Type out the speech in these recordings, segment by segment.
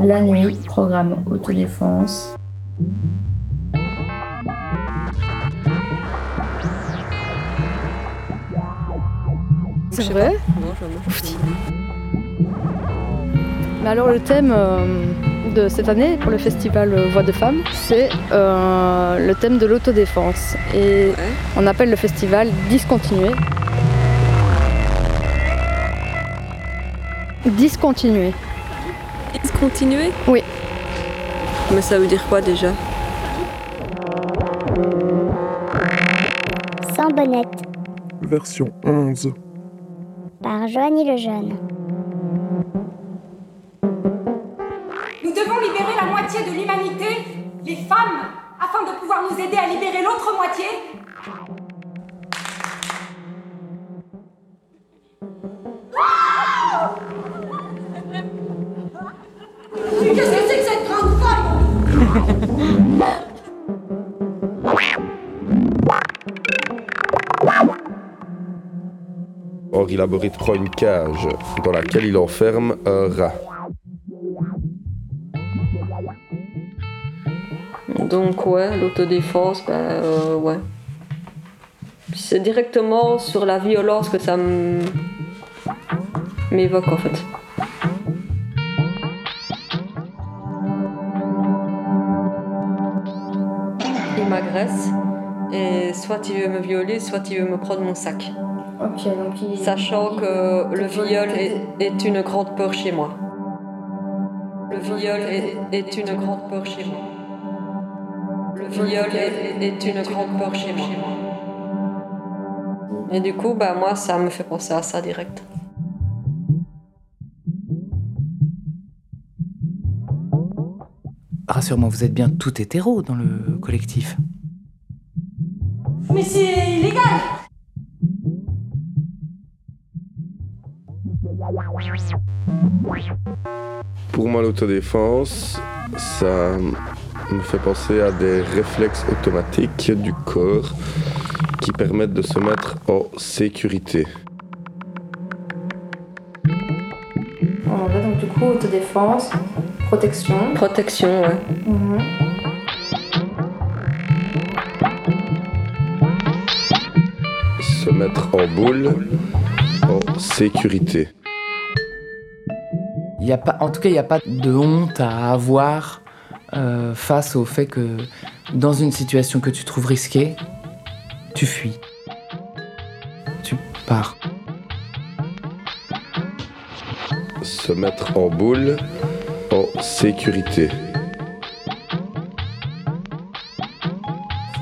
La nuit, programme autodéfense. C'est vrai Mais alors le thème euh, de cette année pour le festival Voix de Femmes, c'est euh, le thème de l'autodéfense. Et on appelle le festival Discontinuer. Discontinuer. Discontinuer Oui. Mais ça veut dire quoi déjà? Sans bonnette, Version 11. par Joanie Lejeune. Nous devons libérer la moitié de l'humanité, les femmes, afin de pouvoir nous aider à libérer l'autre moitié. Or, il abrite une cage dans laquelle il enferme un rat. Donc ouais, l'autodéfense, bah euh, ouais. C'est directement sur la violence que ça m'évoque en fait. M'agresse et soit il veut me violer, soit il veut me prendre mon sac. Ok, donc il. Sachant que le viol est, est une grande peur chez moi. Le viol est, est une grande peur chez moi. Le viol est, est une grande peur chez moi. Et du coup, bah moi, ça me fait penser à ça direct. Rassure-moi, vous êtes bien tout hétéro dans le collectif. Mais c'est illégal Pour moi, l'autodéfense, ça me fait penser à des réflexes automatiques du corps qui permettent de se mettre en sécurité. En vrai, donc du coup, autodéfense, protection. Protection, ouais. Mhm. Se mettre en boule en sécurité. Il y a pas, en tout cas, il n'y a pas de honte à avoir euh, face au fait que dans une situation que tu trouves risquée, tu fuis. Tu pars. Se mettre en boule en sécurité.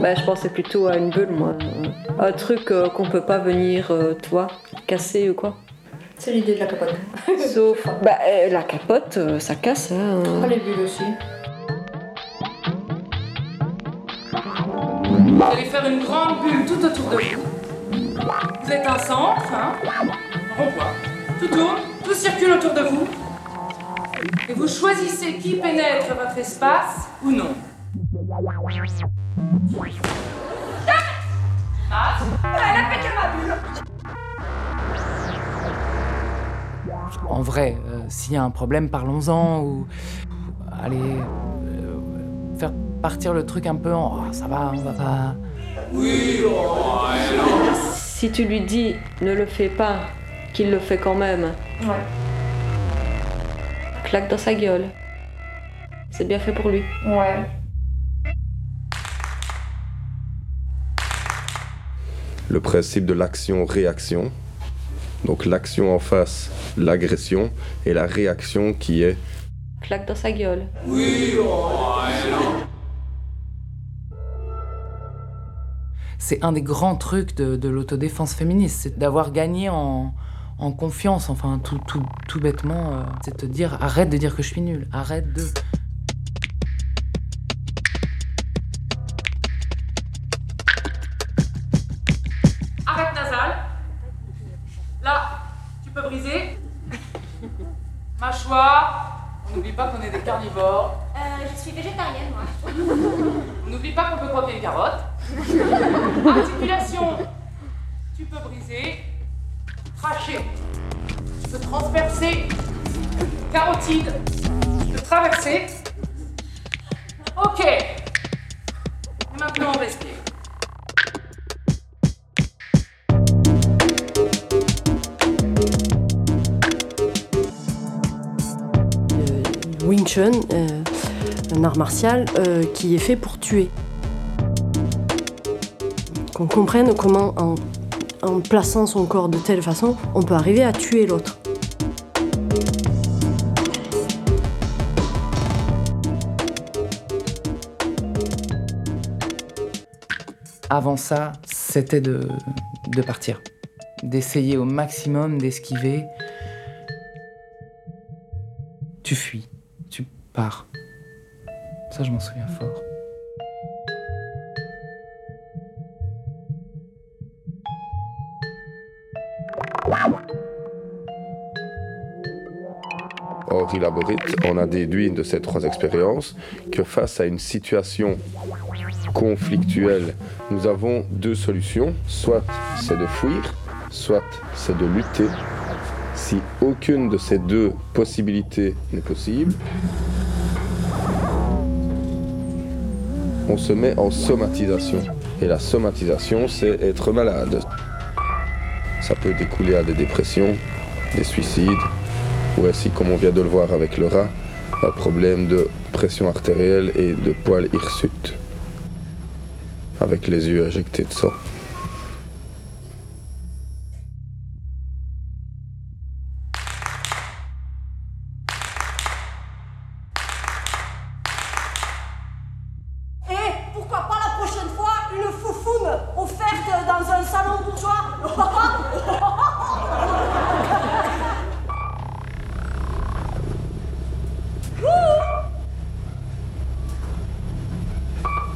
Bah, je pensais plutôt à une bulle, moi. Un truc euh, qu'on peut pas venir, euh, toi, casser ou quoi. C'est l'idée de la capote. Sauf, bah, euh, la capote, euh, ça casse, hein. Pas les bulles aussi. Vous allez faire une grande bulle tout autour de vous. Vous êtes un centre, hein rond-point. Tout tourne, tout circule autour de vous. Et vous choisissez qui pénètre votre espace ou non. Ah, elle a pété ma bulle En vrai, euh, s'il y a un problème, parlons-en ou allez euh, faire partir le truc un peu en Oh, ça va, on va pas. Si tu lui dis ne le fais pas, qu'il le fait quand même, Ouais. Claque dans sa gueule. C'est bien fait pour lui. Ouais. Le principe de l'action-réaction. Donc l'action en face, l'agression, et la réaction qui est Claque dans sa gueule. C'est un des grands trucs de, de l'autodéfense féministe, c'est d'avoir gagné en, en confiance, enfin tout, tout, tout bêtement, euh, c'est de te dire arrête de dire que je suis nulle, arrête de. Arrête nasal. Là, tu peux briser. Mâchoire. On n'oublie pas qu'on est des carnivores. Euh, je suis végétarienne, moi. On n'oublie pas qu'on peut croquer une carotte. Articulation. Tu peux briser. Cracher. de transpercer. Carotide, de traverser. Ok. Et maintenant, on respire. Le Wing Chun, euh, un art martial euh, qui est fait pour tuer. Qu'on comprenne comment, en, en plaçant son corps de telle façon, on peut arriver à tuer l'autre. Avant ça, c'était de, partir. D'essayer au maximum d'esquiver. Tu fuis, tu pars. Ça, je m'en souviens fort. On a déduit de ces trois expériences que face à une situation conflictuelle, nous avons deux solutions. Soit c'est de fuir, soit c'est de lutter. Si aucune de ces deux possibilités n'est possible, on se met en somatisation. Et la somatisation, c'est être malade. Ça peut découler à des dépressions, des suicides, ou ainsi, comme on vient de le voir avec le rat, un problème de pression artérielle et de poils hirsutes, avec les yeux injectés de sang. Et pourquoi pas la prochaine fois une foufoune offerte dans un salon bourgeois?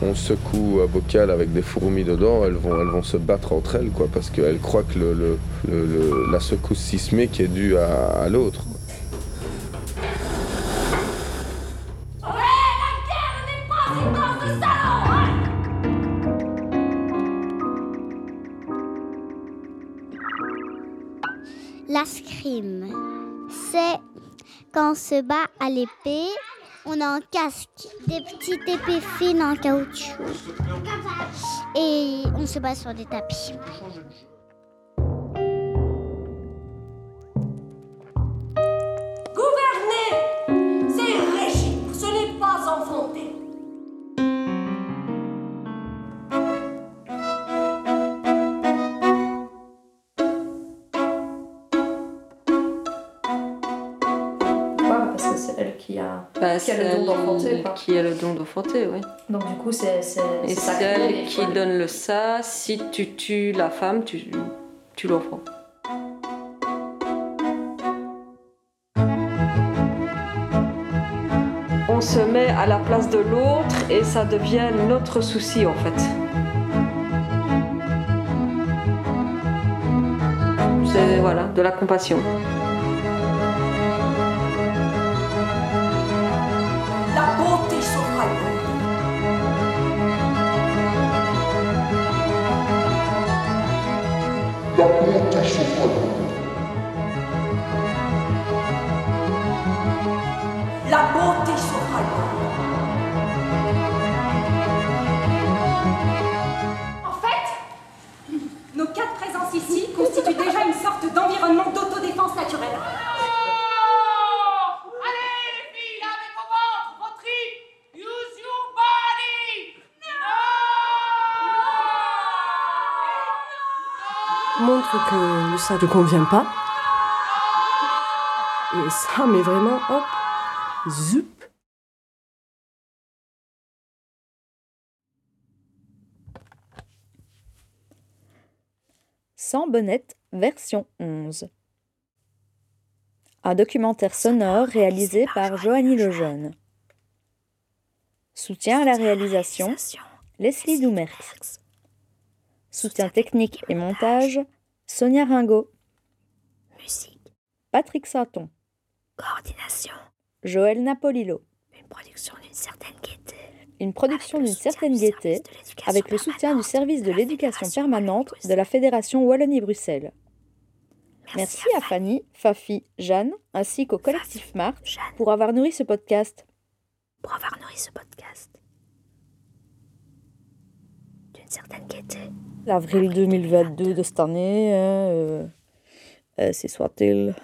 On secoue un bocal avec des fourmis dedans, elles vont, elles vont se battre entre elles, quoi, parce qu'elles croient que la secousse sismique est due à, l'autre. L'escrime, c'est quand on se bat à l'épée, on a un casque, des petites épées fines en caoutchouc. Et on se bat sur des tapis. Bah, qui a c'est le don d'enfanter. Qui a le don d'enfanter, oui. Donc du coup, c'est Et c'est c'est sacré, elle et qui donne le ça. Si tu tues la femme, tu tues l'enfant. On se met à la place de l'autre et ça devient notre souci en fait. C'est voilà, de la compassion. La montre que ça ne convient pas. Et ça, mais vraiment, hop, zup. Sans bonnette, version 11. Un documentaire sonore réalisé par Joanny Lejeune. Soutien à la réalisation, Leslie Doumerx. Soutien technique et montage, Sonia Ringot. Musique, Patrick Saton. coordination, Joël Napolilo. une production d'une certaine gaieté. Une production d'une certaine gaieté avec le soutien du service de l'éducation permanente de la Fédération Wallonie-Bruxelles. Merci, à Fanny, Fafi, Jeanne, ainsi qu'au collectif Marche pour avoir nourri ce podcast. Pour avoir nourri ce podcast. Certaine gaieté. L'avril 2022 de cette année, hein, euh, euh, c'est soit-il